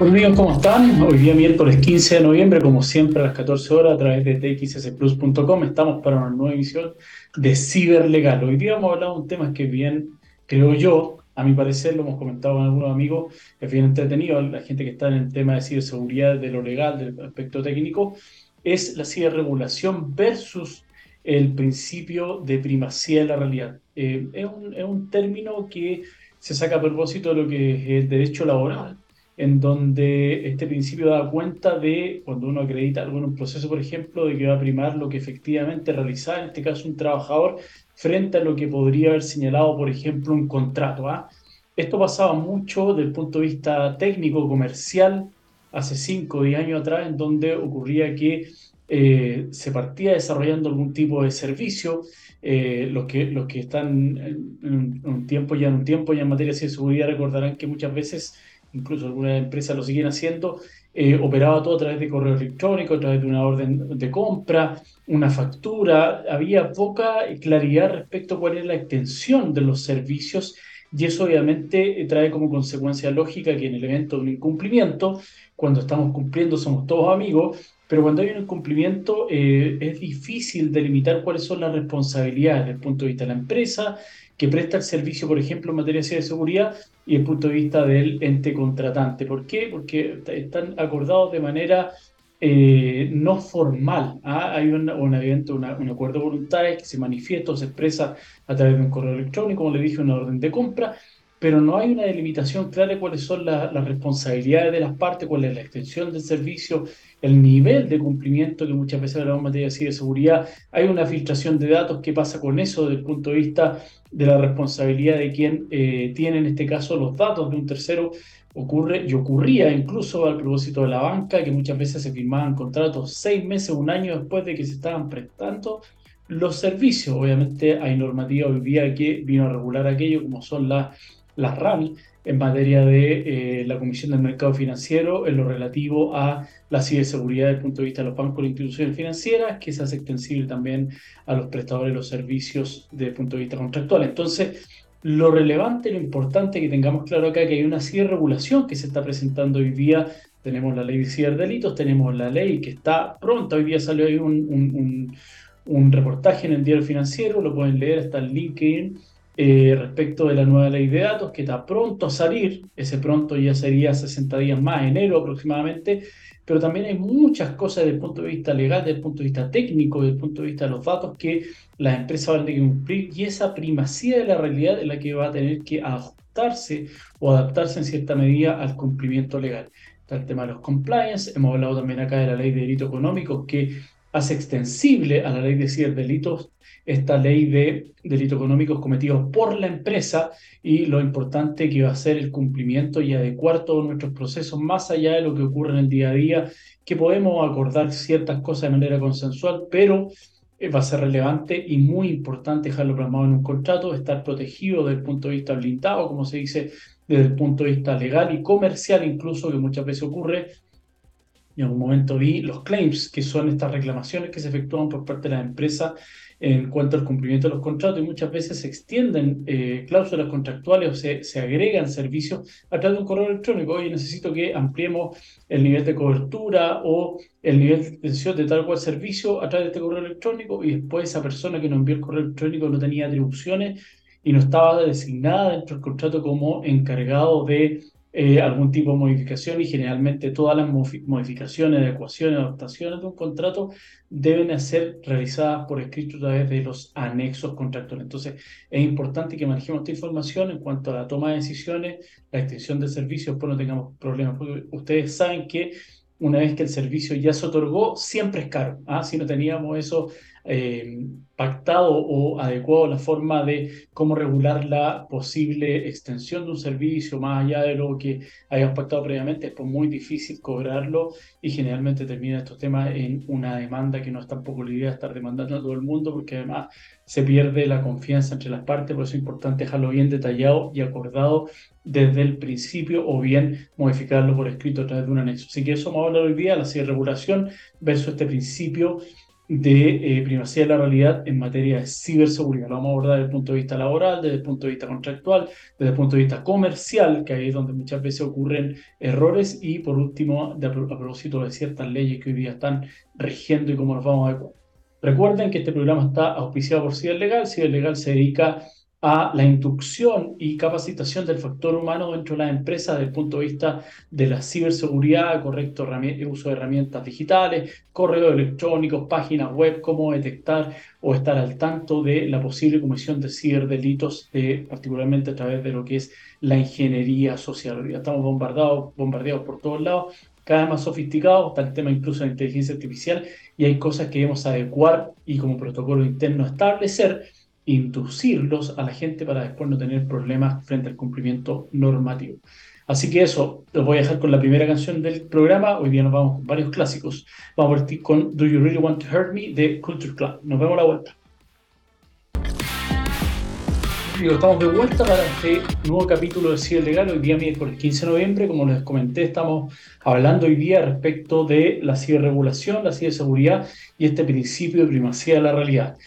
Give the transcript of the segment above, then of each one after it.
Hola amigos, ¿cómo están? Hoy día miércoles 15 de noviembre, como siempre a las 14 horas a través de txsplus.com estamos para una nueva emisión de Ciberlegal. Hoy día vamos a hablar de un tema que bien, creo yo, a mi parecer, lo hemos comentado con algunos amigos, es bien entretenido, la gente que está en el tema de ciberseguridad, de lo legal, del aspecto técnico, es la ciberregulación versus el principio de primacía de la realidad. Eh, es, un, es un término que se saca a propósito de lo que es el derecho laboral en donde este principio da cuenta de, cuando uno acredita algún proceso, por ejemplo, de que va a primar lo que efectivamente realizaba, en este caso un trabajador, frente a lo que podría haber señalado, por ejemplo, un contrato. ¿ah? Esto pasaba mucho desde el punto de vista técnico, comercial, hace 5 o 10 años atrás, en donde ocurría que eh, se partía desarrollando algún tipo de servicio. Eh, los, que, los que están en, un tiempo ya en un tiempo ya en materia de seguridad recordarán que muchas veces incluso algunas empresas lo siguen haciendo, eh, operaba todo a través de correo electrónico, a través de una orden de compra, una factura, había poca claridad respecto a cuál es la extensión de los servicios y eso obviamente trae como consecuencia lógica que en el evento de un incumplimiento, cuando estamos cumpliendo somos todos amigos, pero cuando hay un incumplimiento eh, es difícil delimitar cuáles son las responsabilidades desde el punto de vista de la empresa, que presta el servicio, por ejemplo, en materia de seguridad y el punto de vista del ente contratante. ¿Por qué? Porque están acordados de manera eh, no formal. ¿ah? Hay un, un, un acuerdo voluntario que se manifiesta o se expresa a través de un correo electrónico, como le dije, una orden de compra, pero no hay una delimitación clara de cuáles son las responsabilidades de las partes, cuál es la extensión del servicio, el nivel de cumplimiento que muchas veces hablamos en materia de seguridad. Hay una filtración de datos, ¿qué pasa con eso desde el punto de vista de la responsabilidad de quien eh, tiene en este caso los datos de un tercero? Ocurre y ocurría incluso al propósito de la banca, que muchas veces se firmaban contratos seis meses, un año después de que se estaban prestando los servicios. Obviamente hay normativa hoy día que vino a regular aquello, como son las las RAL en materia de eh, la Comisión del Mercado Financiero en lo relativo a la ciberseguridad desde el punto de vista de los bancos y instituciones financieras, que se hace extensible también a los prestadores de los servicios desde el punto de vista contractual. Entonces, lo relevante, lo importante que tengamos claro acá que hay una ciberregulación que se está presentando hoy día. Tenemos la ley de ciberdelitos, tenemos la ley que está pronta. Hoy día salió ahí un, un, un reportaje en el diario financiero, lo pueden leer, está en LinkedIn eh, respecto de la nueva ley de datos que está pronto a salir, ese pronto ya sería 60 días más, enero aproximadamente, pero también hay muchas cosas desde el punto de vista legal, desde el punto de vista técnico, desde el punto de vista de los datos que las empresas van a tener que cumplir. Y esa primacía de la realidad es la que va a tener que ajustarse o adaptarse en cierta medida al cumplimiento legal. Está el tema de los compliance, hemos hablado también acá de la ley de delitos económicos que hace extensible a la ley de ciberdelitos esta ley de delitos económicos cometidos por la empresa y lo importante que va a ser el cumplimiento y adecuar todos nuestros procesos más allá de lo que ocurre en el día a día, que podemos acordar ciertas cosas de manera consensual, pero eh, va a ser relevante y muy importante dejarlo plasmado en un contrato, estar protegido desde el punto de vista blindado, como se dice, desde el punto de vista legal y comercial incluso, que muchas veces ocurre, en algún momento vi los claims, que son estas reclamaciones que se efectúan por parte de la empresa en cuanto al cumplimiento de los contratos y muchas veces se extienden eh, cláusulas contractuales o se, se, agregan servicios a través de un correo electrónico. Oye, necesito que ampliemos el nivel de cobertura o el nivel de extensión de tal cual servicio a través de este correo electrónico y después esa persona que nos envió el correo electrónico no tenía atribuciones y no estaba designada dentro del contrato como encargado de eh, algún tipo de modificación y generalmente todas las modificaciones, adecuaciones, adaptaciones de un contrato deben ser realizadas por escrito a través de los anexos contractuales. Entonces, es importante que manejemos esta información en cuanto a la toma de decisiones, la extensión de servicios, pues no tengamos problemas, porque ustedes saben que una vez que el servicio ya se otorgó, siempre es caro. ¿ah? Si no teníamos eso eh, pactado o adecuado la forma de cómo regular la posible extensión de un servicio más allá de lo que hayamos pactado previamente, es muy difícil cobrarlo y generalmente termina estos temas en una demanda que no es tampoco la idea de estar demandando a todo el mundo porque además se pierde la confianza entre las partes, por eso es importante dejarlo bien detallado y acordado desde el principio o bien modificarlo por escrito a través de un anexo. Así que eso vamos a hablar hoy día, la regulación versus este principio de eh, privacidad de la realidad en materia de ciberseguridad. Lo vamos a abordar desde el punto de vista laboral, desde el punto de vista contractual, desde el punto de vista comercial, que ahí es donde muchas veces ocurren errores, y por último, de, a propósito de ciertas leyes que hoy día están rigiendo y cómo nos vamos a adecuar. Recuerden que este programa está auspiciado por Ciberlegal. Ciberlegal se dedica a la inducción y capacitación del factor humano dentro de las empresas desde el punto de vista de la ciberseguridad, correcto uso de herramientas digitales, correos electrónicos, páginas web, cómo detectar o estar al tanto de la posible comisión de ciberdelitos, eh, particularmente a través de lo que es la ingeniería social. Hoy estamos bombardeados, bombardeados por todos lados, cada vez más sofisticados, está el tema incluso de inteligencia artificial y hay cosas que debemos adecuar y como protocolo interno establecer inducirlos a la gente para después no tener problemas frente al cumplimiento normativo. Así que eso, los voy a dejar con la primera canción del programa. Hoy día nos vamos con varios clásicos. Vamos a partir con Do You Really Want to Hurt Me de Culture Club. Nos vemos a la vuelta. Estamos de vuelta para este nuevo capítulo de Ciber Legal, hoy día miércoles 15 de noviembre. Como les comenté, estamos hablando hoy día respecto de la ciberregulación, la ciberseguridad y este principio de primacía de la realidad.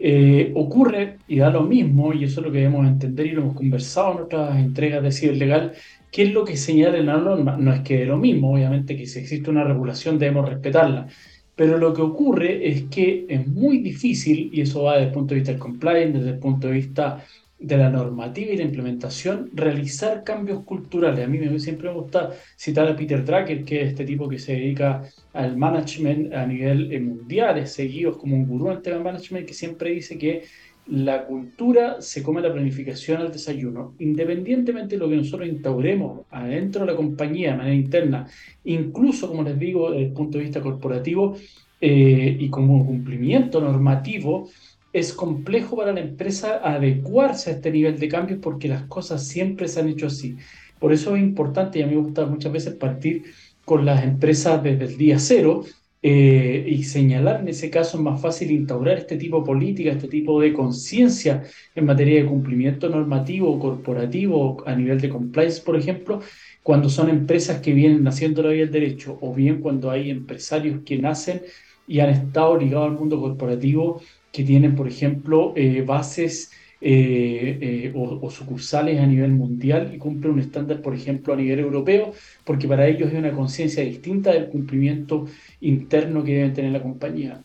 Eh, ocurre y da lo mismo, y eso es lo que debemos entender y lo hemos conversado en otras entregas de ciberlegal, ¿qué es lo que señala la norma? No es que dé lo mismo, obviamente que si existe una regulación debemos respetarla, pero lo que ocurre es que es muy difícil, y eso va desde el punto de vista del compliance, desde el punto de vista de la normativa y la implementación, realizar cambios culturales. A mí me, siempre me gusta citar a Peter Drucker, que es este tipo que se dedica al management a nivel eh, mundial, es seguido como un gurú en el tema management, que siempre dice que la cultura se come la planificación al desayuno. Independientemente de lo que nosotros instauremos adentro de la compañía de manera interna, incluso, como les digo, desde el punto de vista corporativo eh, y como cumplimiento normativo, es complejo para la empresa adecuarse a este nivel de cambios porque las cosas siempre se han hecho así. Por eso es importante y a mí me gusta muchas veces partir con las empresas desde el día cero eh, y señalar en ese caso es más fácil instaurar este tipo de política, este tipo de conciencia en materia de cumplimiento normativo, corporativo, a nivel de compliance, por ejemplo, cuando son empresas que vienen haciendo la vía del derecho o bien cuando hay empresarios que nacen y han estado ligados al mundo corporativo que tienen, por ejemplo, eh, bases eh, eh, o, sucursales a nivel mundial y cumplen un estándar, por ejemplo, a nivel europeo, porque para ellos hay una conciencia distinta del cumplimiento interno que deben tener la compañía.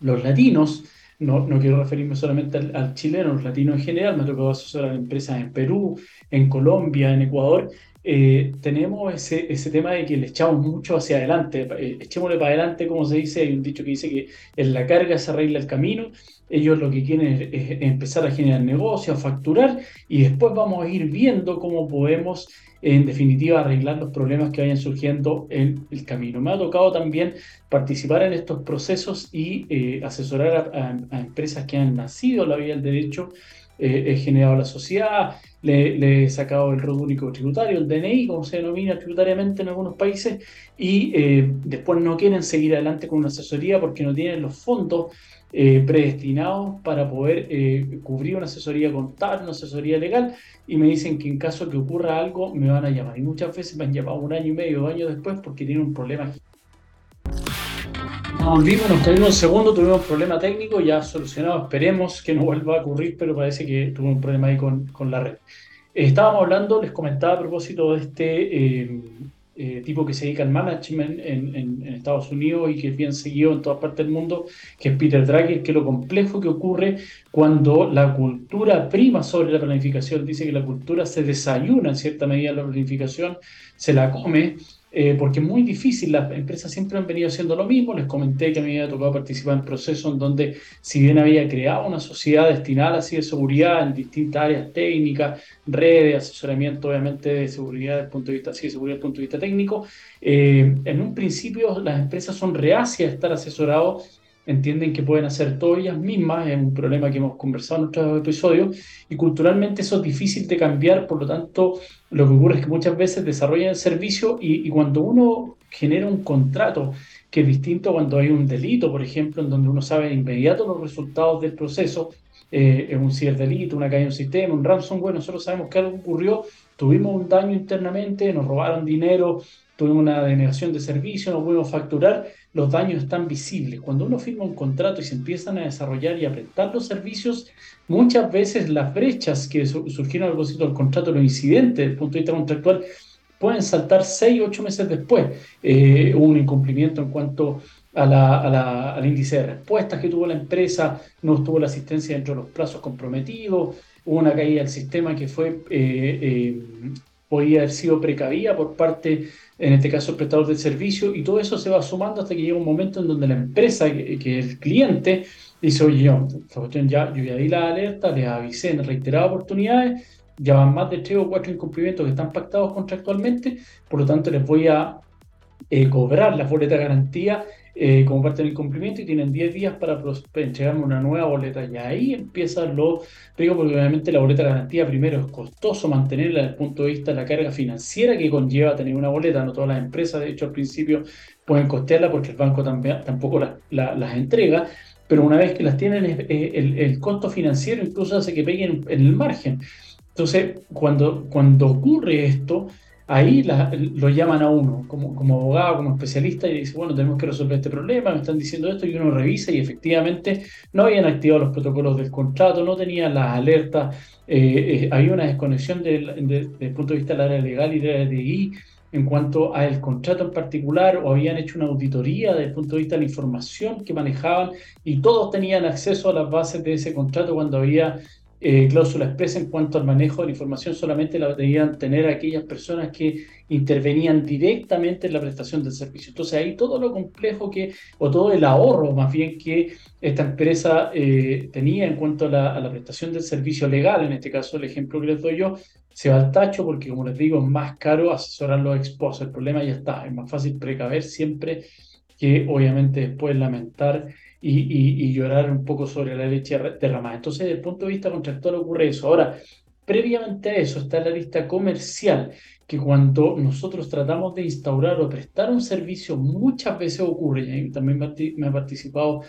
Los latinos, no, no quiero referirme solamente al, chileno, los latinos en general, me ha tocado asesorar empresas en Perú, en Colombia, en Ecuador, eh, tenemos ese, tema de que le echamos mucho hacia adelante, eh, echémosle para adelante, como se dice, hay un dicho que dice que en la carga se arregla el camino, ellos lo que quieren es, empezar a generar negocio, a facturar, y después vamos a ir viendo cómo podemos, en definitiva, arreglar los problemas que vayan surgiendo en el camino. Me ha tocado también participar en estos procesos y eh, asesorar a, empresas que han nacido en la vía del derecho, he generado la sociedad, le, he sacado el robo único tributario, el DNI, como se denomina tributariamente en algunos países, y eh, después no quieren seguir adelante con una asesoría porque no tienen los fondos eh, predestinados para poder eh, cubrir una asesoría contable, una asesoría legal, y me dicen que en caso que ocurra algo me van a llamar. Y muchas veces me han llamado un año y medio, dos años después porque tienen un problema. Volvimos, nos caímos un segundo, tuvimos un problema técnico, ya solucionado, esperemos que no vuelva a ocurrir, pero parece que tuvo un problema ahí con, con la red. estábamos hablando, les comentaba a propósito de este eh, eh, tipo que se dedica al management en, en, Estados Unidos y que es bien seguido en todas partes del mundo, que es Peter Drucker, que lo complejo que ocurre cuando la cultura prima sobre la planificación, dice que la cultura se desayuna en cierta medida la planificación, se la come eh, porque es muy difícil, las empresas siempre han venido haciendo lo mismo, les comenté que a mí me había tocado participar en procesos en donde, si bien había creado una sociedad destinada a ciberseguridad en distintas áreas técnicas, redes, asesoramiento obviamente de seguridad desde el punto de vista, ciberseguridad desde el punto de vista técnico, eh, en un principio las empresas son reacias a estar asesorados entienden que pueden hacer todo ellas mismas, es un problema que hemos conversado en otros episodios, y culturalmente eso es difícil de cambiar, por lo tanto, lo que ocurre es que muchas veces desarrollan el servicio y, cuando uno genera un contrato que es distinto cuando hay un delito, por ejemplo, en donde uno sabe de inmediato los resultados del proceso, eh, es un ciberdelito, una caída en un sistema, un ransomware, nosotros sabemos que algo ocurrió, tuvimos un daño internamente, nos robaron dinero, tuvimos una denegación de servicio, no pudimos facturar, los daños están visibles. Cuando uno firma un contrato y se empiezan a desarrollar y a prestar los servicios, muchas veces las brechas que surgieron al propósito del contrato, los incidentes desde el punto de vista contractual, pueden saltar seis, ocho meses después. Eh, un incumplimiento en cuanto a la, al índice de respuestas que tuvo la empresa, no tuvo la asistencia dentro de los plazos comprometidos, hubo una caída del sistema que fue, eh, eh, podía haber sido precavida por parte, en este caso, el prestador del servicio, y todo eso se va sumando hasta que llega un momento en donde la empresa, que, que el cliente, dice, oye, yo, ya, yo ya di la alerta, les avisé en reiteradas oportunidades, ya van más de tres o cuatro incumplimientos que están pactados contractualmente, por lo tanto les voy a eh, cobrar la boleta de garantía eh, como parte del incumplimiento y tienen 10 días para entregarme una nueva boleta. Y ahí empieza lo digo porque obviamente la boleta de garantía primero es costoso mantenerla desde el punto de vista de la carga financiera que conlleva tener una boleta. No todas las empresas, de hecho, al principio pueden costearla porque el banco también, tampoco las entrega. Pero una vez que las tienen, el, el, costo financiero incluso hace que peguen en el margen. Entonces, cuando, cuando ocurre esto, ahí lo llaman a uno como, como abogado, como especialista y dice, bueno, tenemos que resolver este problema, me están diciendo esto y uno revisa y efectivamente no habían activado los protocolos del contrato, no tenían las alertas, eh, eh, había una desconexión desde el punto de vista del área legal y de la DI en cuanto al contrato en particular o habían hecho una auditoría desde el punto de vista de la información que manejaban y todos tenían acceso a las bases de ese contrato cuando había eh, cláusula expresa en cuanto al manejo de la información solamente la debían tener aquellas personas que intervenían directamente en la prestación del servicio. Entonces ahí todo lo complejo que, o todo el ahorro más bien que esta empresa eh, tenía en cuanto a la, prestación del servicio legal, en este caso el ejemplo que les doy yo, se va al tacho porque como les digo es más caro asesorar los expos, el problema ya está, es más fácil precaver siempre que obviamente después lamentar y, llorar un poco sobre la leche derramada. Entonces, desde el punto de vista contractual ocurre eso. Ahora, previamente a eso está la lista comercial, que cuando nosotros tratamos de instaurar o prestar un servicio, muchas veces ocurre, también me ha participado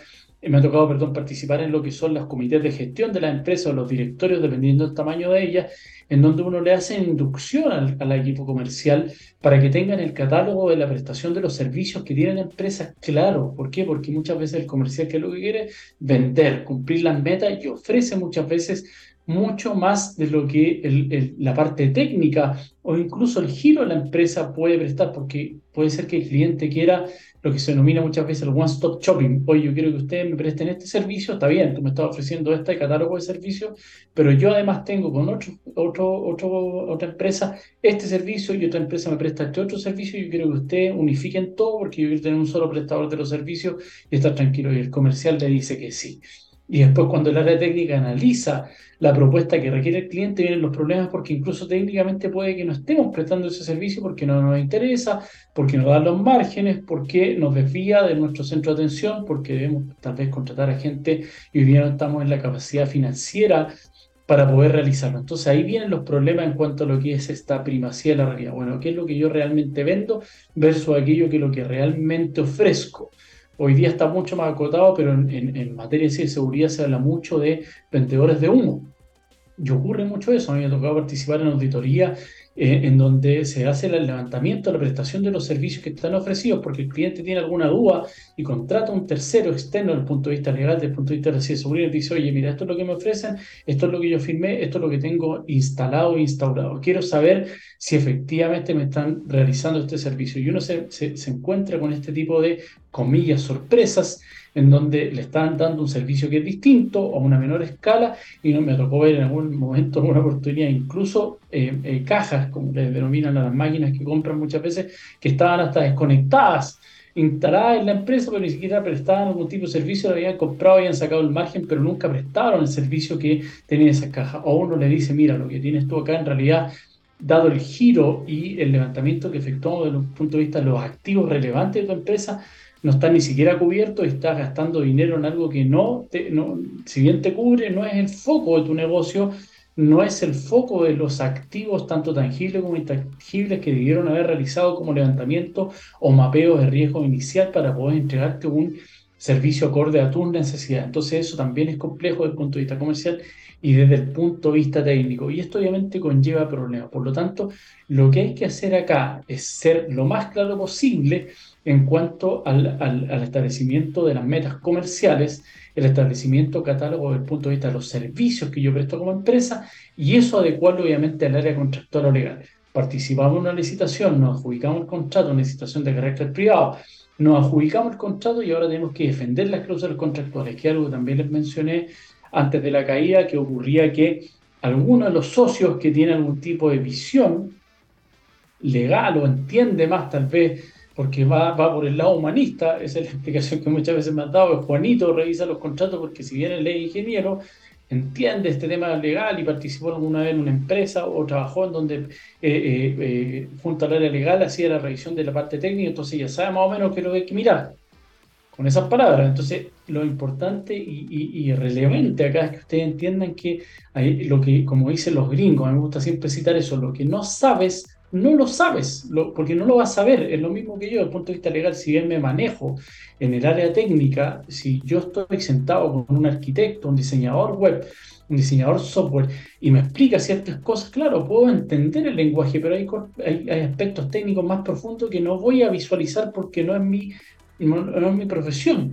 me ha tocado perdón, participar en lo que son los comités de gestión de la empresa o los directorios, dependiendo del tamaño de ella, en donde uno le hace inducción al, equipo comercial para que tengan el catálogo de la prestación de los servicios que tienen empresas claro. ¿Por qué? Porque muchas veces el comercial que lo que quiere vender, cumplir las metas y ofrece muchas veces mucho más de lo que la parte técnica o incluso el giro de la empresa puede prestar, porque puede ser que el cliente quiera lo que se denomina muchas veces el one-stop shopping. Oye, yo quiero que ustedes me presten este servicio, está bien, tú me estás ofreciendo este catálogo de servicios, pero yo además tengo con otro, otro, otro, otra empresa este servicio y otra empresa me presta este otro servicio yo quiero que ustedes unifiquen todo porque yo quiero tener un solo prestador de los servicios y estar tranquilo. Y el comercial le dice que sí. Y después cuando el área técnica analiza la propuesta que requiere el cliente, vienen los problemas porque incluso técnicamente puede que no estemos prestando ese servicio porque no nos interesa, porque nos dan los márgenes, porque nos desvía de nuestro centro de atención, porque debemos tal vez contratar a gente y hoy día no estamos en la capacidad financiera para poder realizarlo. Entonces ahí vienen los problemas en cuanto a lo que es esta primacía de la realidad. Bueno, ¿qué es lo que yo realmente vendo versus aquello que es lo que realmente ofrezco? Hoy día está mucho más acotado, pero en, materia de seguridad se habla mucho de vendedores de humo. Y ocurre mucho eso. A mí me ha tocado participar en auditoría eh, en donde se hace el levantamiento, la prestación de los servicios que están ofrecidos, porque el cliente tiene alguna duda y contrata a un tercero externo desde el punto de vista legal, desde el punto de vista de seguridad, y dice, oye, mira, esto es lo que me ofrecen, esto es lo que yo firmé, esto es lo que tengo instalado e instaurado. Quiero saber si efectivamente me están realizando este servicio. Y uno se encuentra con este tipo de, comillas, sorpresas en donde le están dando un servicio que es distinto a una menor escala y no me tocó ver en algún momento, alguna oportunidad, incluso eh, eh, cajas, como les denominan a las máquinas que compran muchas veces, que estaban hasta desconectadas, instaladas en la empresa, pero ni siquiera prestaban algún tipo de servicio, lo habían comprado, habían sacado el margen, pero nunca prestaron el servicio que tenía esa caja. O uno le dice, mira, lo que tienes tú acá en realidad dado el giro y el levantamiento que efectuamos desde el punto de vista de los activos relevantes de tu empresa, no está ni siquiera cubierto y estás gastando dinero en algo que no, te, no, si bien te cubre, no es el foco de tu negocio, no es el foco de los activos, tanto tangibles como intangibles, que debieron haber realizado como levantamiento o mapeo de riesgo inicial para poder entregarte un servicio acorde a tus necesidades. Entonces eso también es complejo desde el punto de vista comercial y desde el punto de vista técnico. Y esto obviamente conlleva problemas. Por lo tanto, lo que hay que hacer acá es ser lo más claro posible en cuanto al, establecimiento de las metas comerciales, el establecimiento catálogo desde el punto de vista de los servicios que yo presto como empresa y eso adecuarlo obviamente al área contractual o legal. Participamos en una licitación, nos adjudicamos el contrato, una licitación de carácter privado, nos adjudicamos el contrato y ahora tenemos que defender las cláusulas contractuales, que es algo que también les mencioné antes de la caída, que ocurría que algunos de los socios que tienen algún tipo de visión legal o entiende más tal vez porque va, va por el lado humanista, esa es la explicación que muchas veces me han dado, Juanito revisa los contratos porque si bien él es ingeniero, entiende este tema legal y participó alguna vez en una empresa o trabajó en donde eh, eh, eh, junto al área legal hacía la revisión de la parte técnica, entonces ya sabe más o menos qué es lo que hay que mirar con esas palabras. Entonces, lo importante y, relevante acá es que ustedes entiendan que hay, lo que, como dicen los gringos, a mí me gusta siempre citar eso, lo que no sabes, no lo sabes, porque no lo vas a saber. Es lo mismo que yo, desde el punto de vista legal, si bien me manejo en el área técnica, si yo estoy sentado con un arquitecto, un diseñador web, un diseñador software y me explica ciertas cosas, claro, puedo entender el lenguaje, pero hay, hay, hay aspectos técnicos más profundos que no voy a visualizar porque no es mi no, es mi profesión.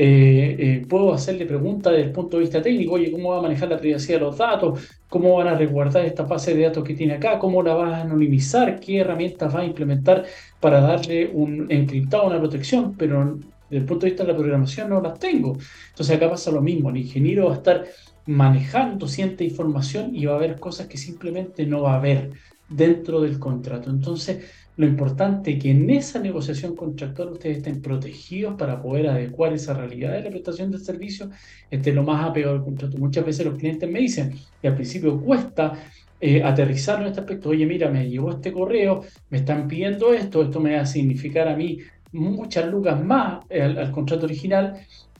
Eh, eh, puedo hacerle preguntas desde el punto de vista técnico, oye, ¿cómo va a manejar la privacidad de los datos? ¿Cómo van a resguardar esta base de datos que tiene acá? ¿Cómo la vas a anonimizar? ¿Qué herramientas va a implementar para darle un encriptado, una protección? Pero desde el punto de vista de la programación no las tengo. Entonces acá pasa lo mismo, el ingeniero va a estar manejando cierta información y va a haber cosas que simplemente no va a haber dentro del contrato. Entonces, lo importante es que en esa negociación contractual ustedes estén protegidos para poder adecuar esa realidad de la prestación del servicio, esté lo más apegado al contrato. Muchas veces los clientes me dicen, que al principio cuesta eh, aterrizar en este aspecto, oye, mira, me llegó este correo, me están pidiendo esto, esto me va a significar a mí muchas lucas más al, contrato original,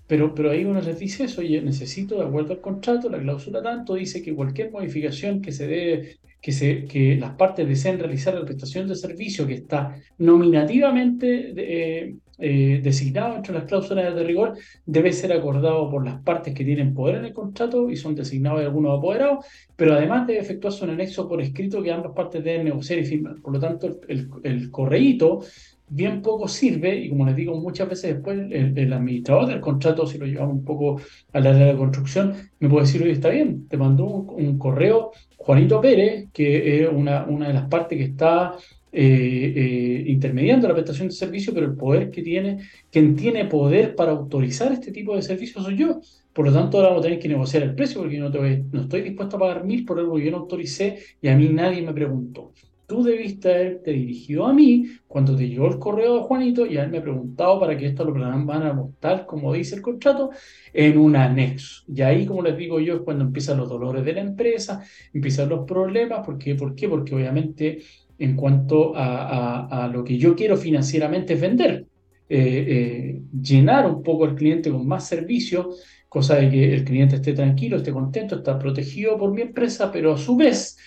pero, pero ahí uno les dice eso, oye, necesito, de acuerdo al contrato, la cláusula tanto dice que cualquier modificación que se debe que, las partes deseen realizar la prestación de servicio que está nominativamente eh, eh, designado entre las cláusulas de rigor debe ser acordado por las partes que tienen poder en el contrato y son designados de algunos apoderados, pero además debe efectuarse un anexo por escrito que ambas partes deben negociar y firmar. Por lo tanto, el, el, correíto bien poco sirve y como les digo muchas veces después el, administrador del contrato, si lo llevamos un poco a la área de construcción, me puede decir, oye, está bien, te mandó un correo Juanito Pérez, que es una, una de las partes que está eh, eh, intermediando la prestación de servicio, pero el poder que tiene, quien tiene poder para autorizar este tipo de servicios soy yo. Por lo tanto, ahora vamos a tener que negociar el precio porque no, te, no estoy dispuesto a pagar mil por algo que yo no autoricé y a mí nadie me preguntó tú debiste haberte dirigido a mí cuando te llegó el correo de Juanito y haberme preguntado para que esto lo van a tal como dice el contrato, en un anexo. Y ahí, como les digo yo, es cuando empiezan los dolores de la empresa, empiezan los problemas. ¿Por qué? ¿Por qué? Porque obviamente en cuanto a, lo que yo quiero financieramente es vender, eh, eh, llenar un poco al cliente con más servicio, cosa de que el cliente esté tranquilo, esté contento, está protegido por mi empresa, pero a su vez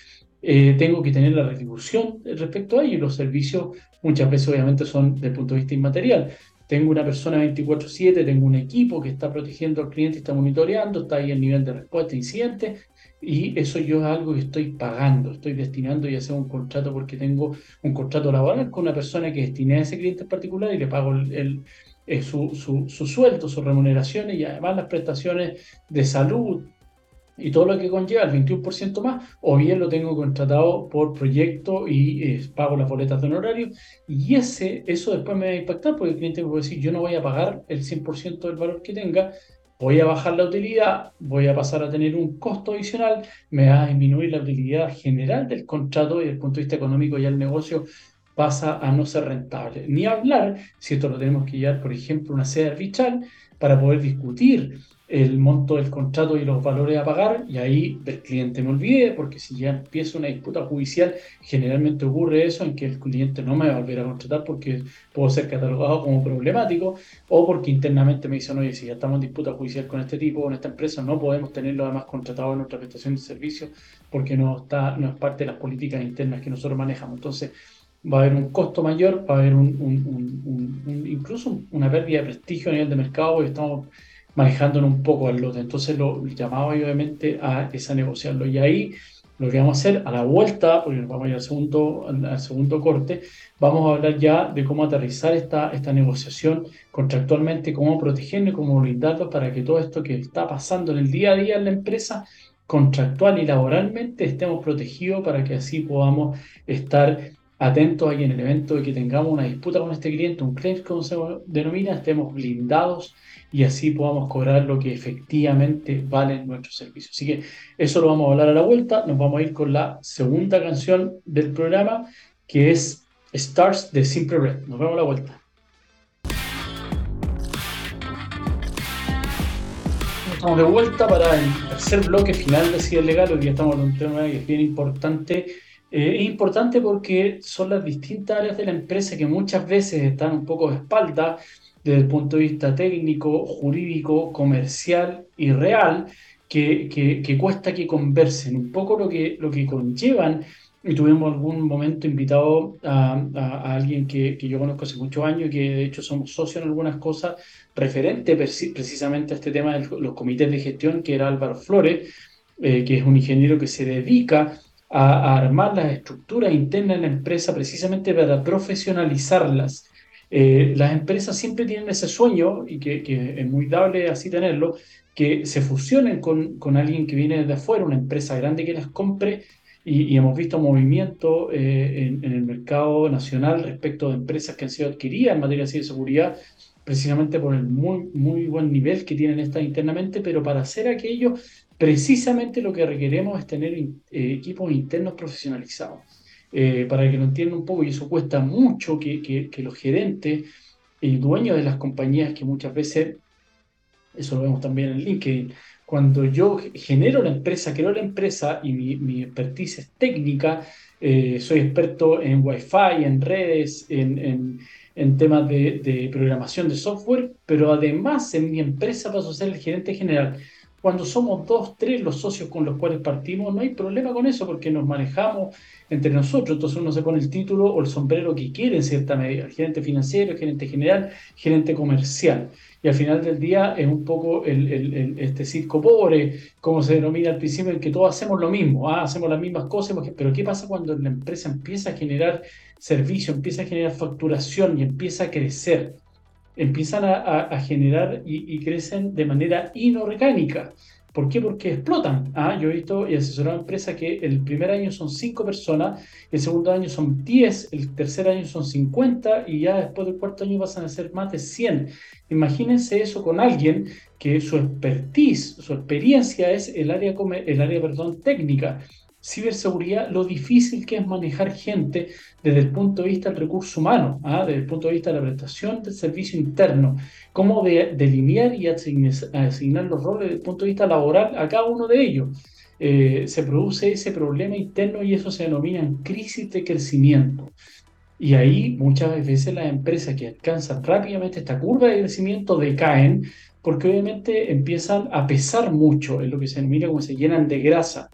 eh, tengo que tener la retribución respecto a ello. Los servicios muchas veces obviamente son desde el punto de vista inmaterial. Tengo una persona 24/7, tengo un equipo que está protegiendo al cliente, está monitoreando, está ahí el nivel de respuesta, incidente, y eso yo es algo que estoy pagando, estoy destinando y hacer un contrato porque tengo un contrato laboral con una persona que destiné a ese cliente en particular y le pago el, eh, su, su, su, sueldo, sus remuneraciones y además las prestaciones de salud, y todo lo que conlleva el 21% más, o bien lo tengo contratado por proyecto y eh, pago las boletas de honorario, y ese, eso después me va a impactar porque el cliente puede decir, yo no voy a pagar el 100% del valor que tenga, voy a bajar la utilidad, voy a pasar a tener un costo adicional, me va a disminuir la utilidad general del contrato y desde el punto de vista económico ya el negocio pasa a no ser rentable. Ni hablar, si esto lo tenemos que llevar, por ejemplo, una sede arbitral para poder discutir el monto del contrato y los valores a pagar y ahí el cliente me olvide porque si ya empieza una disputa judicial generalmente ocurre eso en que el cliente no me va a volver a contratar porque puedo ser catalogado como problemático o porque internamente me dicen oye si ya estamos en disputa judicial con este tipo con esta empresa no podemos tenerlo además contratado en nuestra prestación de servicios porque no está no es parte de las políticas internas que nosotros manejamos entonces va a haber un costo mayor, va a haber un, incluso una pérdida de prestigio a nivel de mercado y estamos manejándonos un poco al lote. Entonces lo llamaba obviamente a esa negociarlo. Y ahí lo que vamos a hacer a la vuelta, porque nos vamos a ir al segundo, al segundo corte, vamos a hablar ya de cómo aterrizar esta, esta negociación contractualmente, cómo protegernos, cómo blindarlo para que todo esto que está pasando en el día a día en la empresa contractual y laboralmente estemos protegidos para que así podamos estar atentos ahí en el evento de que tengamos una disputa con este cliente, un claim como se denomina, estemos blindados y así podamos cobrar lo que efectivamente valen nuestros servicios. Así que eso lo vamos a hablar a la vuelta. Nos vamos a ir con la segunda canción del programa, que es Stars de Simple Red. Nos vemos a la vuelta. Estamos de vuelta para el tercer bloque final de Ciber Legal. Hoy día estamos en un tema que es bien importante. Eh, es importante porque son las distintas áreas de la empresa que muchas veces están un poco de espalda desde el punto de vista técnico, jurídico, comercial y real, que, que, cuesta que conversen. Un poco lo que, lo que conllevan, y tuvimos algún momento invitado a, alguien que, que, yo conozco hace muchos años y que de hecho somos socios en algunas cosas, referente precisamente a este tema de los comités de gestión, que era Álvaro Flores, eh, que es un ingeniero que se dedica a, a armar las estructuras internas en la empresa precisamente para profesionalizarlas. Eh, las empresas siempre tienen ese sueño, y que, es muy dable así tenerlo, que se fusionen con, con, alguien que viene de afuera, una empresa grande que las compre, y, hemos visto movimiento eh, en, el mercado nacional respecto de empresas que han sido adquiridas en materia de seguridad, precisamente por el muy, muy buen nivel que tienen estas internamente, pero para hacer aquello, precisamente lo que requeremos es tener eh, equipos internos profesionalizados. Eh, para que lo entiendan un poco, y eso cuesta mucho que, los gerentes y dueños de las compañías, que muchas veces, eso lo vemos también en LinkedIn, cuando yo genero la empresa, creo la empresa y mi, mi expertise es técnica, eh, soy experto en Wi-Fi, en redes, en, en, en temas de, de, programación de software, pero además en mi empresa paso a ser el gerente general. Cuando somos dos, tres los socios con los cuales partimos, no hay problema con eso porque nos manejamos entre nosotros. Entonces uno se pone el título o el sombrero que quiere en cierta medida. Gerente financiero, gerente general, gerente comercial. Y al final del día es un poco el, este circo pobre, como se denomina al principio, en que todos hacemos lo mismo, ¿ah? hacemos las mismas cosas, pero ¿qué pasa cuando la empresa empieza a generar servicio, empieza a generar facturación y empieza a crecer? Empiezan a, generar y, crecen de manera inorgánica. ¿Por qué? Porque explotan. Ah, yo he visto y asesorado a empresas que el primer año son 5 personas, el segundo año son 10, el tercer año son 50 y ya después del cuarto año pasan a ser más de 100. Imagínense eso con alguien que su expertise, su experiencia es el área, el área perdón, técnica ciberseguridad, lo difícil que es manejar gente desde el punto de vista del recurso humano, ¿ah? desde el punto de vista de la prestación del servicio interno, cómo de, delinear y asignar, los roles desde el punto de vista laboral a cada uno de ellos. Eh, se produce ese problema interno y eso se denomina crisis de crecimiento. Y ahí muchas veces las empresas que alcanzan rápidamente esta curva de crecimiento decaen porque obviamente empiezan a pesar mucho, en lo que se denomina como se llenan de grasa.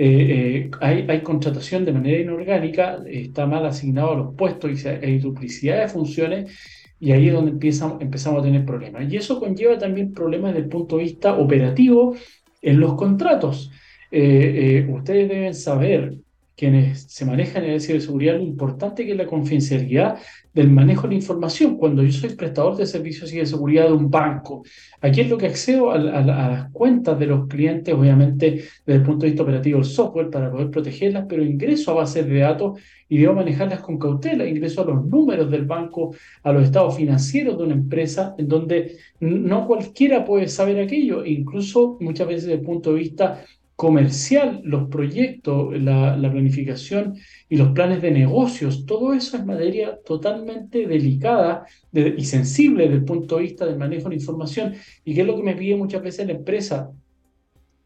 Eh, eh, hay, contratación de manera inorgánica, está mal asignado a los puestos y hay duplicidad de funciones y ahí es donde empezamos a tener problemas. Y eso conlleva también problemas desde el punto de vista operativo en los contratos. Eh, ustedes deben saber quienes se manejan en el ciberseguridad, lo importante que es la confidencialidad del manejo de la información. Cuando yo soy prestador de servicios de seguridad de un banco, aquí es lo que accedo a, las cuentas de los clientes, obviamente desde el punto de vista operativo del software para poder protegerlas, pero ingreso a bases de datos y debo manejarlas con cautela, ingreso a los números del banco, a los estados financieros de una empresa, en donde no cualquiera puede saber aquello, incluso muchas veces desde el punto de vista comercial, los proyectos, la, planificación y los planes de negocios, todo eso es materia totalmente delicada y sensible desde el punto de vista del manejo de la información. Y que es lo que me pide muchas veces la empresa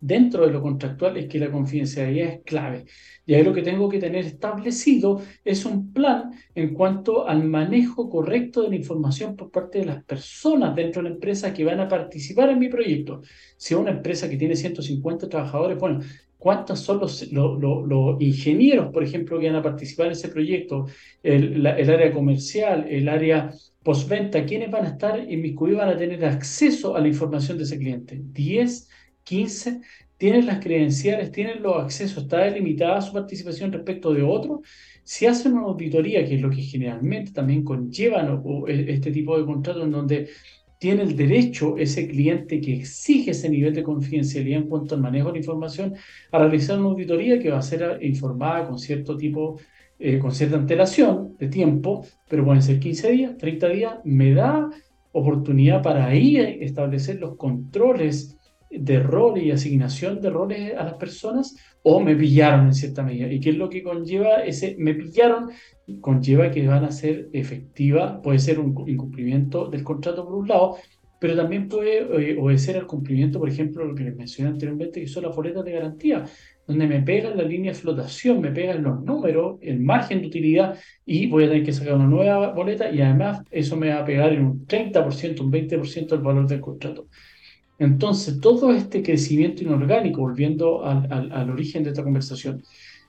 dentro de lo contractual es que la confidencialidad es clave. Y ahí lo que tengo que tener establecido es un plan en cuanto al manejo correcto de la información por parte de las personas dentro de la empresa que van a participar en mi proyecto. Si es una empresa que tiene 150 trabajadores, bueno, cuántos son los, los, ingenieros, por ejemplo, que van a participar en ese proyecto, el, el área comercial, el área postventa, quiénes van a estar inmiscuidos, van a tener acceso a la información de ese cliente. 10, 15, tienen las credenciales, tienen los accesos, está delimitada su participación respecto de otros. Si hacen una auditoría, que es lo que generalmente también conllevan e, este tipo de contratos en donde tiene el derecho ese cliente que exige ese nivel de confidencialidad en cuanto al manejo de la información a realizar una auditoría que va a ser informada con cierto tipo, eh, con cierta antelación de tiempo, pero pueden ser 15 días, 30 días, me da oportunidad para ahí establecer los controles de roles y asignación de roles a las personas o me pillaron en cierta medida. ¿Y qué es lo que conlleva ese me pillaron? Conlleva que van a ser efectiva, puede ser un incumplimiento del contrato por un lado, pero también puede eh, obedecer al cumplimiento, por ejemplo, lo que les mencioné anteriormente, que son las boletas de garantía, donde me pegan la línea de flotación, me pegan los números, el margen de utilidad y voy a tener que sacar una nueva boleta y además eso me va a pegar en un 30%, un 20% del valor del contrato. Entonces, todo este crecimiento inorgánico, volviendo al, origen de esta conversación,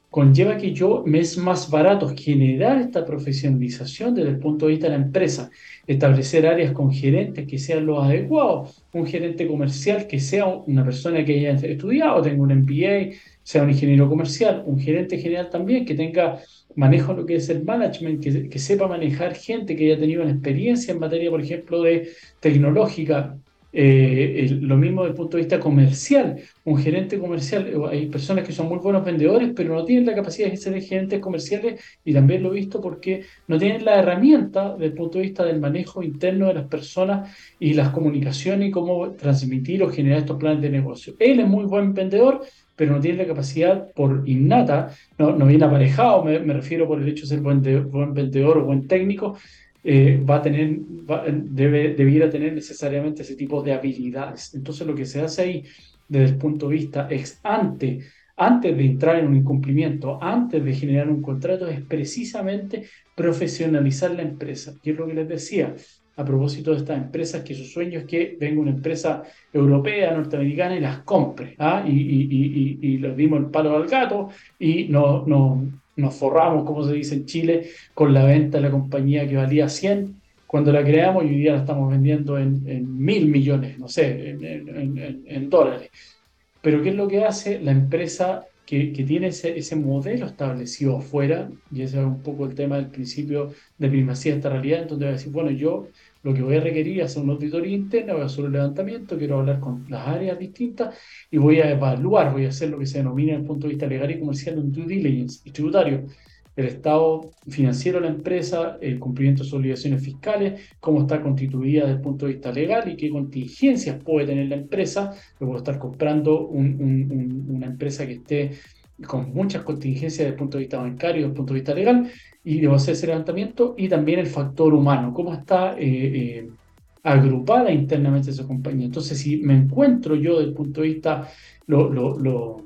conlleva que yo me es más barato generar esta profesionalización desde el punto de vista de la empresa, establecer áreas con gerentes que sean los adecuados, un gerente comercial que sea una persona que haya estudiado, tenga un MBA, sea un ingeniero comercial, un gerente general también que tenga manejo lo que es el management, que, que sepa manejar gente que haya tenido una experiencia en materia, por ejemplo, de tecnológica, eh, lo mismo desde el punto de vista comercial. Un gerente comercial, eh, hay personas que son muy buenos vendedores, pero no tienen la capacidad de ser gerentes comerciales y también lo he visto porque no tienen la herramienta desde el punto de vista del manejo interno de las personas y las comunicaciones y cómo transmitir o generar estos planes de negocio. Él es muy buen vendedor, pero no tiene la capacidad por innata, no, no viene aparejado, me, refiero por el hecho de ser buen, buen vendedor o buen técnico, eh, va a tener, debe, debiera tener necesariamente ese tipo de habilidades. Entonces lo que se hace ahí desde el punto de vista ex ante, antes de entrar en un incumplimiento, antes de generar un contrato, es precisamente profesionalizar la empresa. Y es lo que les decía a propósito de estas empresas, que su sueño es que venga una empresa europea, norteamericana y las compre. ¿ah? Y, y, y, les dimos el palo al gato y no, no, nos forramos, como se dice en Chile, con la venta de la compañía que valía 100 cuando la creamos y hoy día la estamos vendiendo en, mil millones, no sé, en, dólares. Pero ¿qué es lo que hace la empresa que, que tiene ese, ese, modelo establecido afuera? Y ese es un poco el tema del principio de primacía de esta realidad, entonces va a decir, bueno, yo lo que voy a requerir es hacer una auditoría interna, voy a hacer un levantamiento, quiero hablar con las áreas distintas y voy a evaluar, voy a hacer lo que se denomina desde el punto de vista legal y comercial un due diligence y tributario. El estado financiero de la empresa, el cumplimiento de sus obligaciones fiscales, cómo está constituida desde el punto de vista legal y qué contingencias puede tener la empresa. Yo puedo estar comprando una empresa que esté con muchas contingencias desde el punto de vista bancario, desde el punto de vista legal, y debo hacer ese levantamiento, y también el factor humano, cómo está eh, eh, agrupada internamente esa compañía. Entonces, si me encuentro yo desde el punto de vista, lo,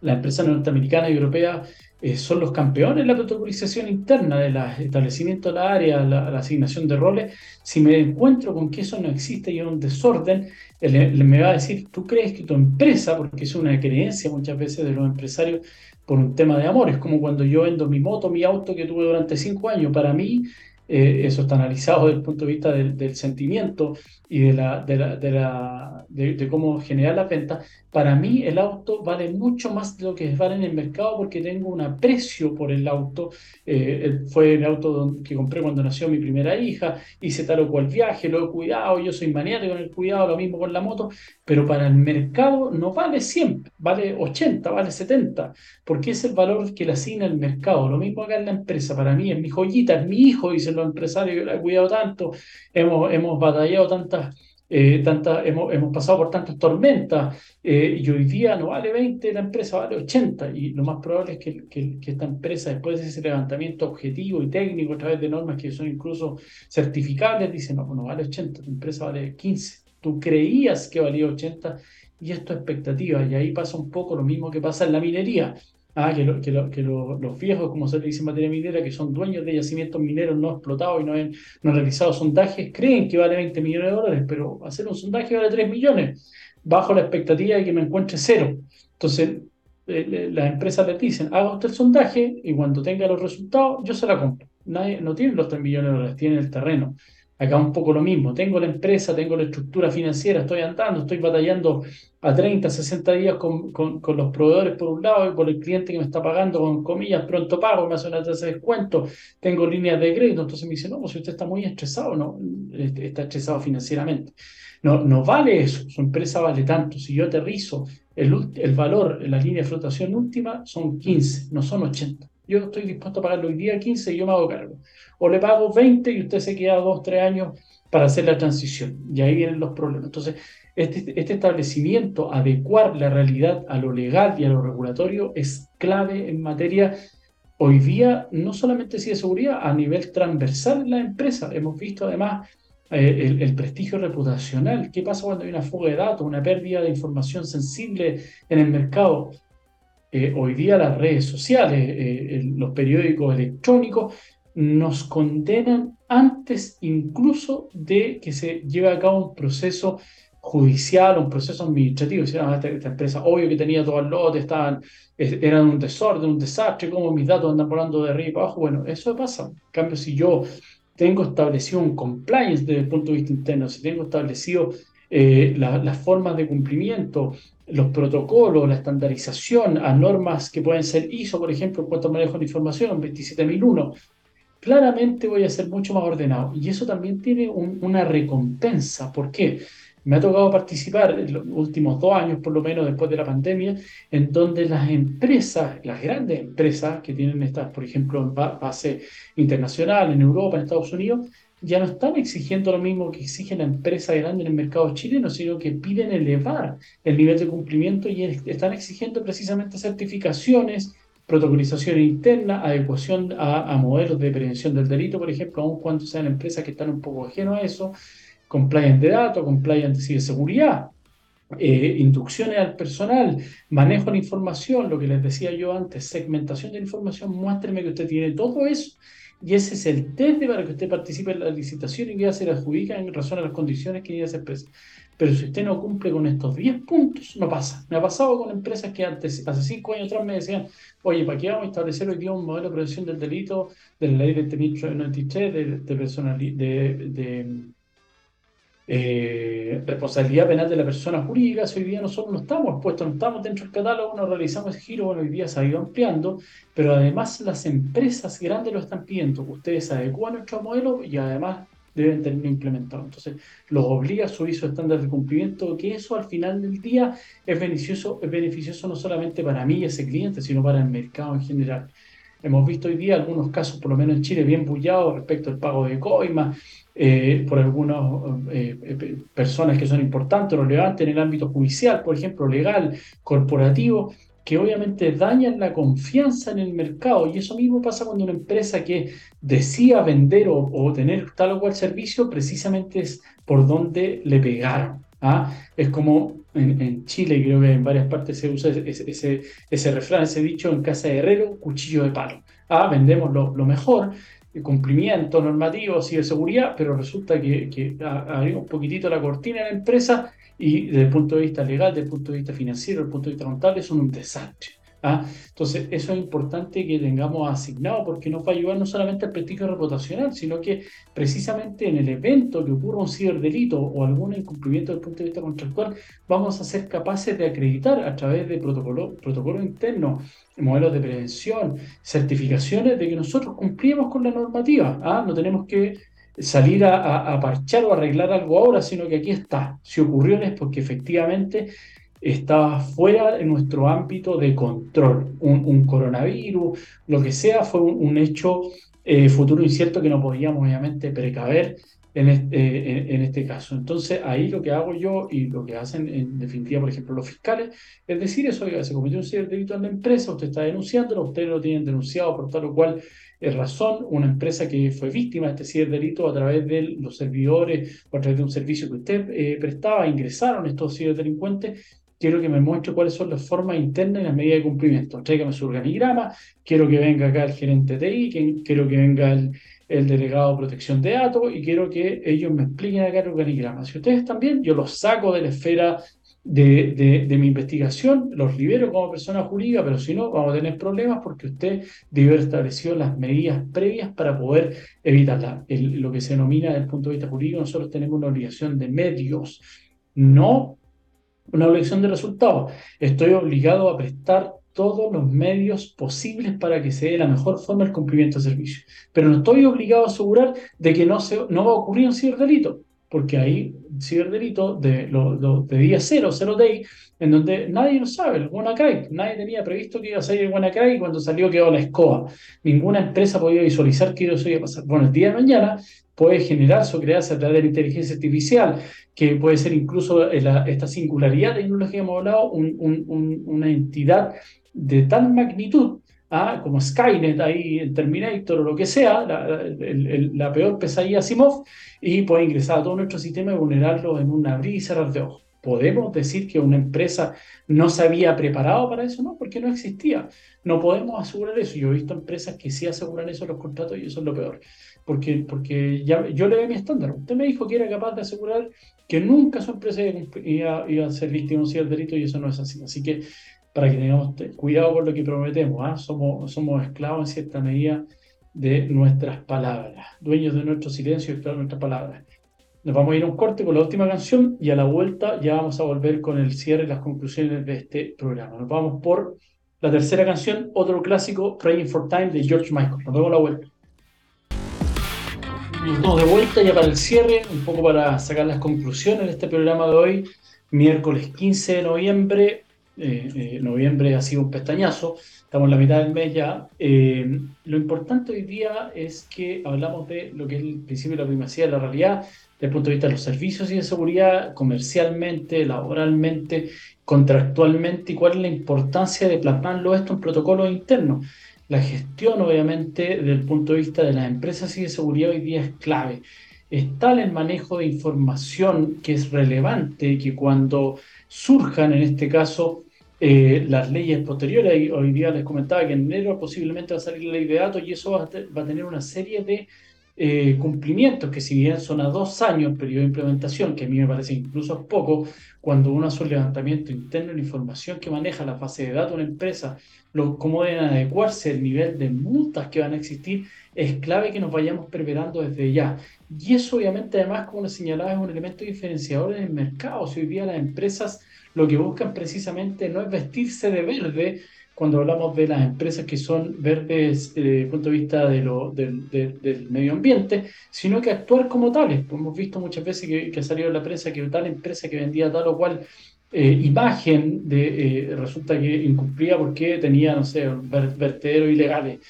la empresa norteamericana y europea eh, son los campeones en la protocolización interna del establecimiento de la área, la, asignación de roles, si me encuentro con que eso no existe y hay un desorden, me va a decir, ¿tú crees que tu empresa, porque es una creencia muchas veces de los empresarios, por un tema de amor. Es como cuando yo vendo mi moto, mi auto que tuve durante cinco años. Para mí, eh, eso está analizado desde el punto de vista del, sentimiento y de, la, de, la, de, la, de, cómo generar la venta, para mí el auto vale mucho más de lo que vale en el mercado porque tengo un aprecio por el auto. Eh, fue el auto que compré cuando nació mi primera hija, hice tal o cual viaje, lo he cuidado, yo soy maniático con el cuidado, lo mismo con la moto, pero para el mercado no vale 100, vale 80, vale 70, porque es el valor que le asigna el mercado. Lo mismo acá en la empresa, para mí es mi joyita, es mi hijo, los empresarios, yo la he cuidado tanto, hemos, hemos batallado tantas eh, tanta, hemos, hemos, pasado por tantas tormentas eh, y hoy día no vale 20, la empresa vale 80 y lo más probable es que, que, esta empresa después de ese levantamiento objetivo y técnico a través de normas que son incluso certificables, dice no, pues no vale 80, tu empresa vale 15, tú creías que valía 80 y es expectativa y ahí pasa un poco lo mismo que pasa en la minería. Ah, que, los viejos, como se le dice en materia minera, que son dueños de yacimientos mineros no explotados y no han, realizado sondajes, creen que vale 20 millones de dólares, pero hacer un sondaje vale 3 millones, bajo la expectativa de que me encuentre cero. Entonces, eh, las empresas les dicen, haga usted el sondaje y cuando tenga los resultados, yo se la compro. Nadie, no tiene los 3 millones de dólares, tiene el terreno. Acá un poco lo mismo, tengo la empresa, tengo la estructura financiera, estoy andando, estoy batallando a 30, 60 días con, con, los proveedores por un lado y con el cliente que me está pagando con comillas, pronto pago, me hace una tasa de descuento, tengo líneas de crédito, entonces me dice, no, pues si usted está muy estresado, no, este, está estresado financieramente. No, no vale eso, su empresa vale tanto. Si yo aterrizo el, el valor la línea de flotación última, son 15, no son 80. Yo estoy dispuesto a pagarlo hoy día 15 y yo me hago cargo. O le pago 20 y usted se queda 2, 3 años para hacer la transición. Y ahí vienen los problemas. Entonces, este, este establecimiento, adecuar la realidad a lo legal y a lo regulatorio, es clave en materia hoy día, no solamente de seguridad, a nivel transversal en la empresa. Hemos visto además eh, el, prestigio reputacional. ¿Qué pasa cuando hay una fuga de datos, una pérdida de información sensible en el mercado? Eh, hoy día las redes sociales, eh, los periódicos electrónicos nos condenan antes incluso de que se lleve a cabo un proceso judicial, un proceso administrativo. esta, esta, empresa, obvio que tenía todo el lote, estaban, eran un desorden, un desastre, como mis datos andan volando de arriba y abajo. Bueno, eso pasa. En cambio, si yo tengo establecido un compliance desde el punto de vista interno, si tengo establecido eh, las formas de cumplimiento, los protocolos, la estandarización a normas que pueden ser ISO, por ejemplo, cuanto manejo de información, 27001, claramente voy a ser mucho más ordenado. Y eso también tiene una recompensa. ¿Por qué? Me ha tocado participar en los últimos dos años, por lo menos después de la pandemia, en donde las empresas, las grandes empresas que tienen estas, por ejemplo, en base internacional, en Europa, en Estados Unidos, ya no están exigiendo lo mismo que exigen la empresa grande en el mercado chileno, sino que piden elevar el nivel de cumplimiento y están exigiendo precisamente certificaciones, protocolización interna, adecuación a, a modelos de prevención del delito, por ejemplo, aun cuando sean empresas que están un poco ajenos a eso, compliance de datos, compliance de ciberseguridad, eh, instrucciones al personal, manejo de la información, lo que les decía yo antes, segmentación de la información, muéstreme que usted tiene todo eso y ese es el test para que usted participe en la licitación y ya se la adjudica en razón a las condiciones que ya se expresan. Pero si usted no cumple con estos 10 puntos, no pasa. Me ha pasado con empresas que antes, hace 5 años atrás me decían, oye, ¿para qué vamos a establecer hoy día un modelo de prevención del delito de la ley de 93 de, de, de, de eh, responsabilidad penal de la persona jurídica, si hoy día nosotros no estamos puestos, no estamos dentro del catálogo, no realizamos el giro, bueno, hoy día se ha ido ampliando, pero además las empresas grandes lo están pidiendo, ustedes adecúan nuestro modelo y además deben tenerlo implementado. Entonces, los obliga a subir su estándar de cumplimiento, que eso al final del día es beneficioso, es beneficioso no solamente para mí y ese cliente, sino para el mercado en general. Hemos visto hoy día algunos casos, por lo menos en Chile, bien bullados respecto al pago de coimas, eh, por algunas eh, eh, personas que son importantes, relevantes en el ámbito judicial, por ejemplo, legal, corporativo, que obviamente dañan la confianza en el mercado. Y eso mismo pasa cuando una empresa que decía vender o, tener tal o cual servicio, precisamente es por donde le pegaron. ¿ah? Es como en, Chile, creo que en varias partes se usa ese, ese, ese refrán, ese dicho, en casa de herrero, cuchillo de palo. ¿ah? Vendemos lo, lo mejor cumplimiento normativo, ciberseguridad, pero resulta que, que abrimos un poquitito la cortina de la empresa y desde el punto de vista legal, desde el punto de vista financiero, desde el punto de vista contable, son un desastre. ¿Ah? Entonces, eso es importante que tengamos asignado porque nos va a ayudar no solamente al prestigio reputacional, sino que precisamente en el evento que ocurra un ciberdelito o algún incumplimiento desde el punto de vista contractual, vamos a ser capaces de acreditar a través de protocolo, protocolo interno, modelos de prevención, certificaciones de que nosotros cumplimos con la normativa. ¿ah? No tenemos que salir a, a, parchar o arreglar algo ahora, sino que aquí está. Si ocurrió es porque efectivamente estaba fuera de nuestro ámbito de control. Un, coronavirus, lo que sea, fue un, hecho eh, futuro incierto que no podíamos obviamente precaver en este, eh, en, este, caso. Entonces, ahí lo que hago yo y lo que hacen en definitiva, por ejemplo, los fiscales, es decir, eso, oiga, se cometió un ciberdelito en la empresa, usted está denunciándolo, ustedes lo tienen denunciado, por tal lo cual es razón, una empresa que fue víctima de este ciberdelito a través de los servidores o a través de un servicio que usted eh, prestaba, ingresaron estos ciberdelincuentes quiero que me muestre cuáles son las formas internas y las medidas de cumplimiento. Tráigame su organigrama, quiero que venga acá el gerente TI, quiero que venga el, el delegado de protección de datos y quiero que ellos me expliquen acá el organigrama. Si ustedes también, yo los saco de la esfera de, de, mi investigación, los libero como persona jurídica, pero si no, vamos a tener problemas porque usted debe haber establecido las medidas previas para poder evitarla. lo que se denomina desde el punto de vista jurídico, nosotros tenemos una obligación de medios, no una obligación de resultados. Estoy obligado a prestar todos los medios posibles para que se dé la mejor forma el cumplimiento del servicio. Pero no estoy obligado a asegurar de que no, se, no va a ocurrir un ciberdelito porque hay ciberdelito de, de día cero, cero day, en donde nadie lo sabe, el WannaCry. Nadie tenía previsto que iba a salir el WannaCry y cuando salió quedó la escoba. Ninguna empresa podía visualizar que iba a pasar. Bueno, el día de mañana puede generar o crearse a través de la inteligencia artificial, que puede ser incluso esta singularidad tecnológica que hemos hablado, una entidad de tal magnitud como Skynet ahí en Terminator o lo que sea, la, peor pesadilla Asimov, y puede ingresar a todo nuestro sistema y vulnerarlo en un abrir y cerrar de ojos. ¿Podemos decir que una empresa no se había preparado para eso? No, porque no existía. No podemos asegurar eso. Yo he visto empresas que sí aseguran eso en los contratos y eso es lo peor. Porque, porque yo le doy mi estándar. Usted me dijo que era capaz de asegurar que nunca su empresa iba, iba a ser víctima de un ciberdelito y eso no es así. Así que para que tengamos cuidado con lo que prometemos. ¿ah? Somos, esclavos en cierta medida de nuestras palabras, dueños de nuestro silencio y de nuestras palabras. Nos vamos a ir a un corte con la última canción y a la vuelta ya vamos a volver con el cierre y las conclusiones de este programa. Nos vamos por la tercera canción, otro clásico, Praying for Time de George Michael. Nos vemos a la vuelta. Nos de vuelta ya para el cierre, un poco para sacar las conclusiones de este programa de hoy, miércoles 15 de noviembre, eh, eh, noviembre ha sido un pestañazo, estamos en la mitad del mes ya. Eh, lo importante hoy día es que hablamos de lo que es el principio de la primacía de la realidad, desde el punto de vista de los servicios y de seguridad, comercialmente, laboralmente, contractualmente, y cuál es la importancia de plasmarlo esto en protocolos internos. La gestión, obviamente, desde el punto de vista de las empresas y de seguridad hoy día es clave. Es tal el manejo de información que es relevante que cuando surjan, en este caso, eh, las leyes posteriores. Hoy día les comentaba que en enero posiblemente va a salir la ley de datos y eso va a, tener una serie de eh, cumplimientos que si bien son a dos años periodo de implementación, que a mí me parece incluso poco, cuando uno hace un levantamiento interno de la información que maneja la fase de datos de una empresa, lo, cómo deben adecuarse el nivel de multas que van a existir, es clave que nos vayamos preparando desde ya. Y eso obviamente además, como les señalaba, es un elemento diferenciador en el mercado. Si hoy día las empresas lo que buscan precisamente no es vestirse de verde, cuando hablamos de las empresas que son verdes eh, desde el punto de vista del medio ambiente, sino que actuar como tales. Hemos visto muchas veces que, ha salido en la prensa que tal empresa que vendía tal o cual eh, imagen eh, resulta que incumplía porque tenía, no sé, vertederos ilegales.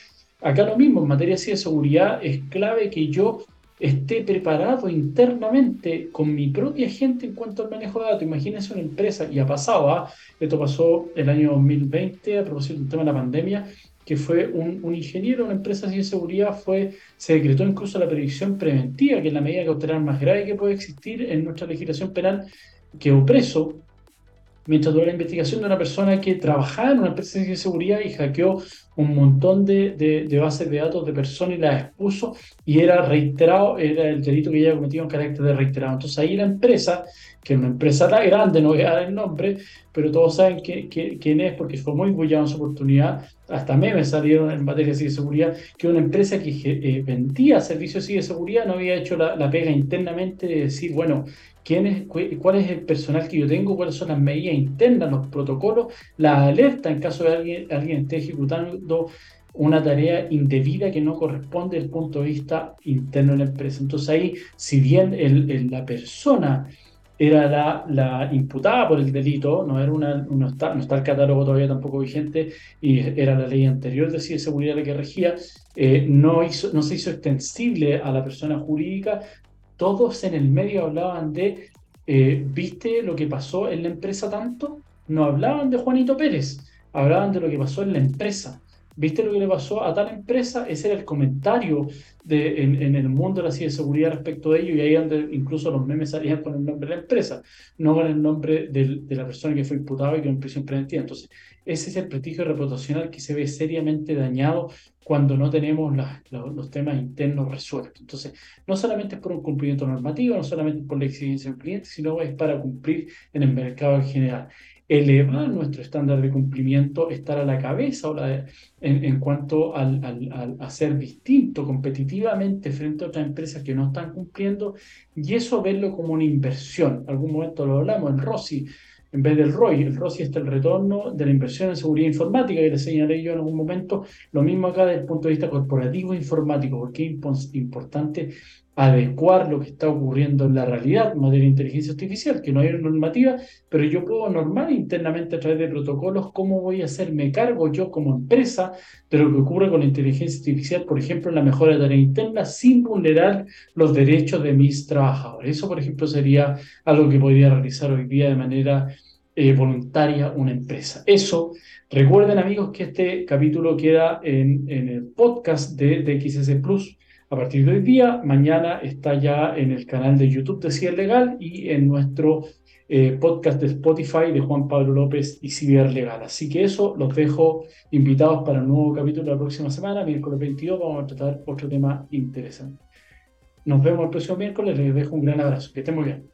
Acá lo mismo, en materia de seguridad, es clave que yo esté preparado internamente con mi propia gente en cuanto al manejo de datos. Imagínense una empresa, y ha pasado, ¿ah? esto pasó el año 2020 a propósito del tema de la pandemia, que fue un, ingeniero de una empresa de seguridad, fue, se decretó incluso la predicción preventiva, que es la medida cautelar más grave que puede existir en nuestra legislación penal, que o preso mientras duró la investigación de una persona que trabajaba en una empresa de seguridad y hackeó un montón de, de, bases de datos de personas y las expuso y era reiterado, era el delito que ella había cometido en carácter de reiterado. Entonces ahí la empresa, que es una empresa tan grande, no voy a dar el nombre, pero todos saben quién es porque fue muy bullado en su oportunidad, hasta memes salieron en materia de seguridad, que una empresa que eh, vendía servicios de seguridad no había hecho la, la pega internamente de decir, bueno, quién cuál es el personal que yo tengo, cuáles son las medidas internas, los protocolos, la alerta en caso de alguien, alguien esté ejecutando una tarea indebida que no corresponde desde punto de vista interno de la empresa. Entonces ahí, si bien la persona era la, imputada por el delito, no, era una, está, no está el catálogo todavía tampoco vigente y era la ley anterior de seguridad la que regía, eh, no se hizo extensible a la persona jurídica, todos en el medio hablaban de, eh, ¿viste lo que pasó en la empresa tanto? No hablaban de Juanito Pérez, hablaban de lo que pasó en la empresa. ¿Viste lo que le pasó a tal empresa? Ese era el comentario de, en, el mundo de la ciberseguridad respecto de ello, y ahí donde incluso los memes salían con el nombre de la empresa, no con el nombre de la persona que fue imputada y que en prisión preventiva. Entonces, ese es el prestigio reputacional que se ve seriamente dañado cuando no tenemos los temas internos resueltos. Entonces, no solamente es por un cumplimiento normativo, no solamente por la exigencia del cliente, sino es para cumplir en el mercado en general elevar nuestro estándar de cumplimiento, estar a la cabeza o en, en, cuanto al, a ser distinto competitivamente frente a otras empresas que no están cumpliendo y eso verlo como una inversión. Algún momento lo hablamos, el ROSI, en vez del ROI, el ROSI está el retorno de la inversión en seguridad informática, que le señalé yo en algún momento, lo mismo acá desde el punto de vista corporativo informático, porque es importante adecuar lo que está ocurriendo en la realidad en materia de inteligencia artificial, que no hay una normativa, pero yo puedo normar internamente a través de protocolos cómo voy a hacerme cargo yo como empresa de lo que ocurre con la inteligencia artificial, por ejemplo, en la mejora de tarea interna, sin vulnerar los derechos de mis trabajadores. Eso, por ejemplo, sería algo que podría realizar hoy día de manera eh, voluntaria una empresa. Eso, recuerden amigos que este capítulo queda en, en el podcast de, de Plus a partir de hoy día. Mañana está ya en el canal de YouTube de Ciber Legal y en nuestro eh, podcast de Spotify de Juan Pablo López y Ciber Legal. Así que eso, los dejo invitados para el nuevo capítulo la próxima semana, miércoles 22, vamos a tratar otro tema interesante. Nos vemos el próximo miércoles, les dejo un gran abrazo, que estén muy bien.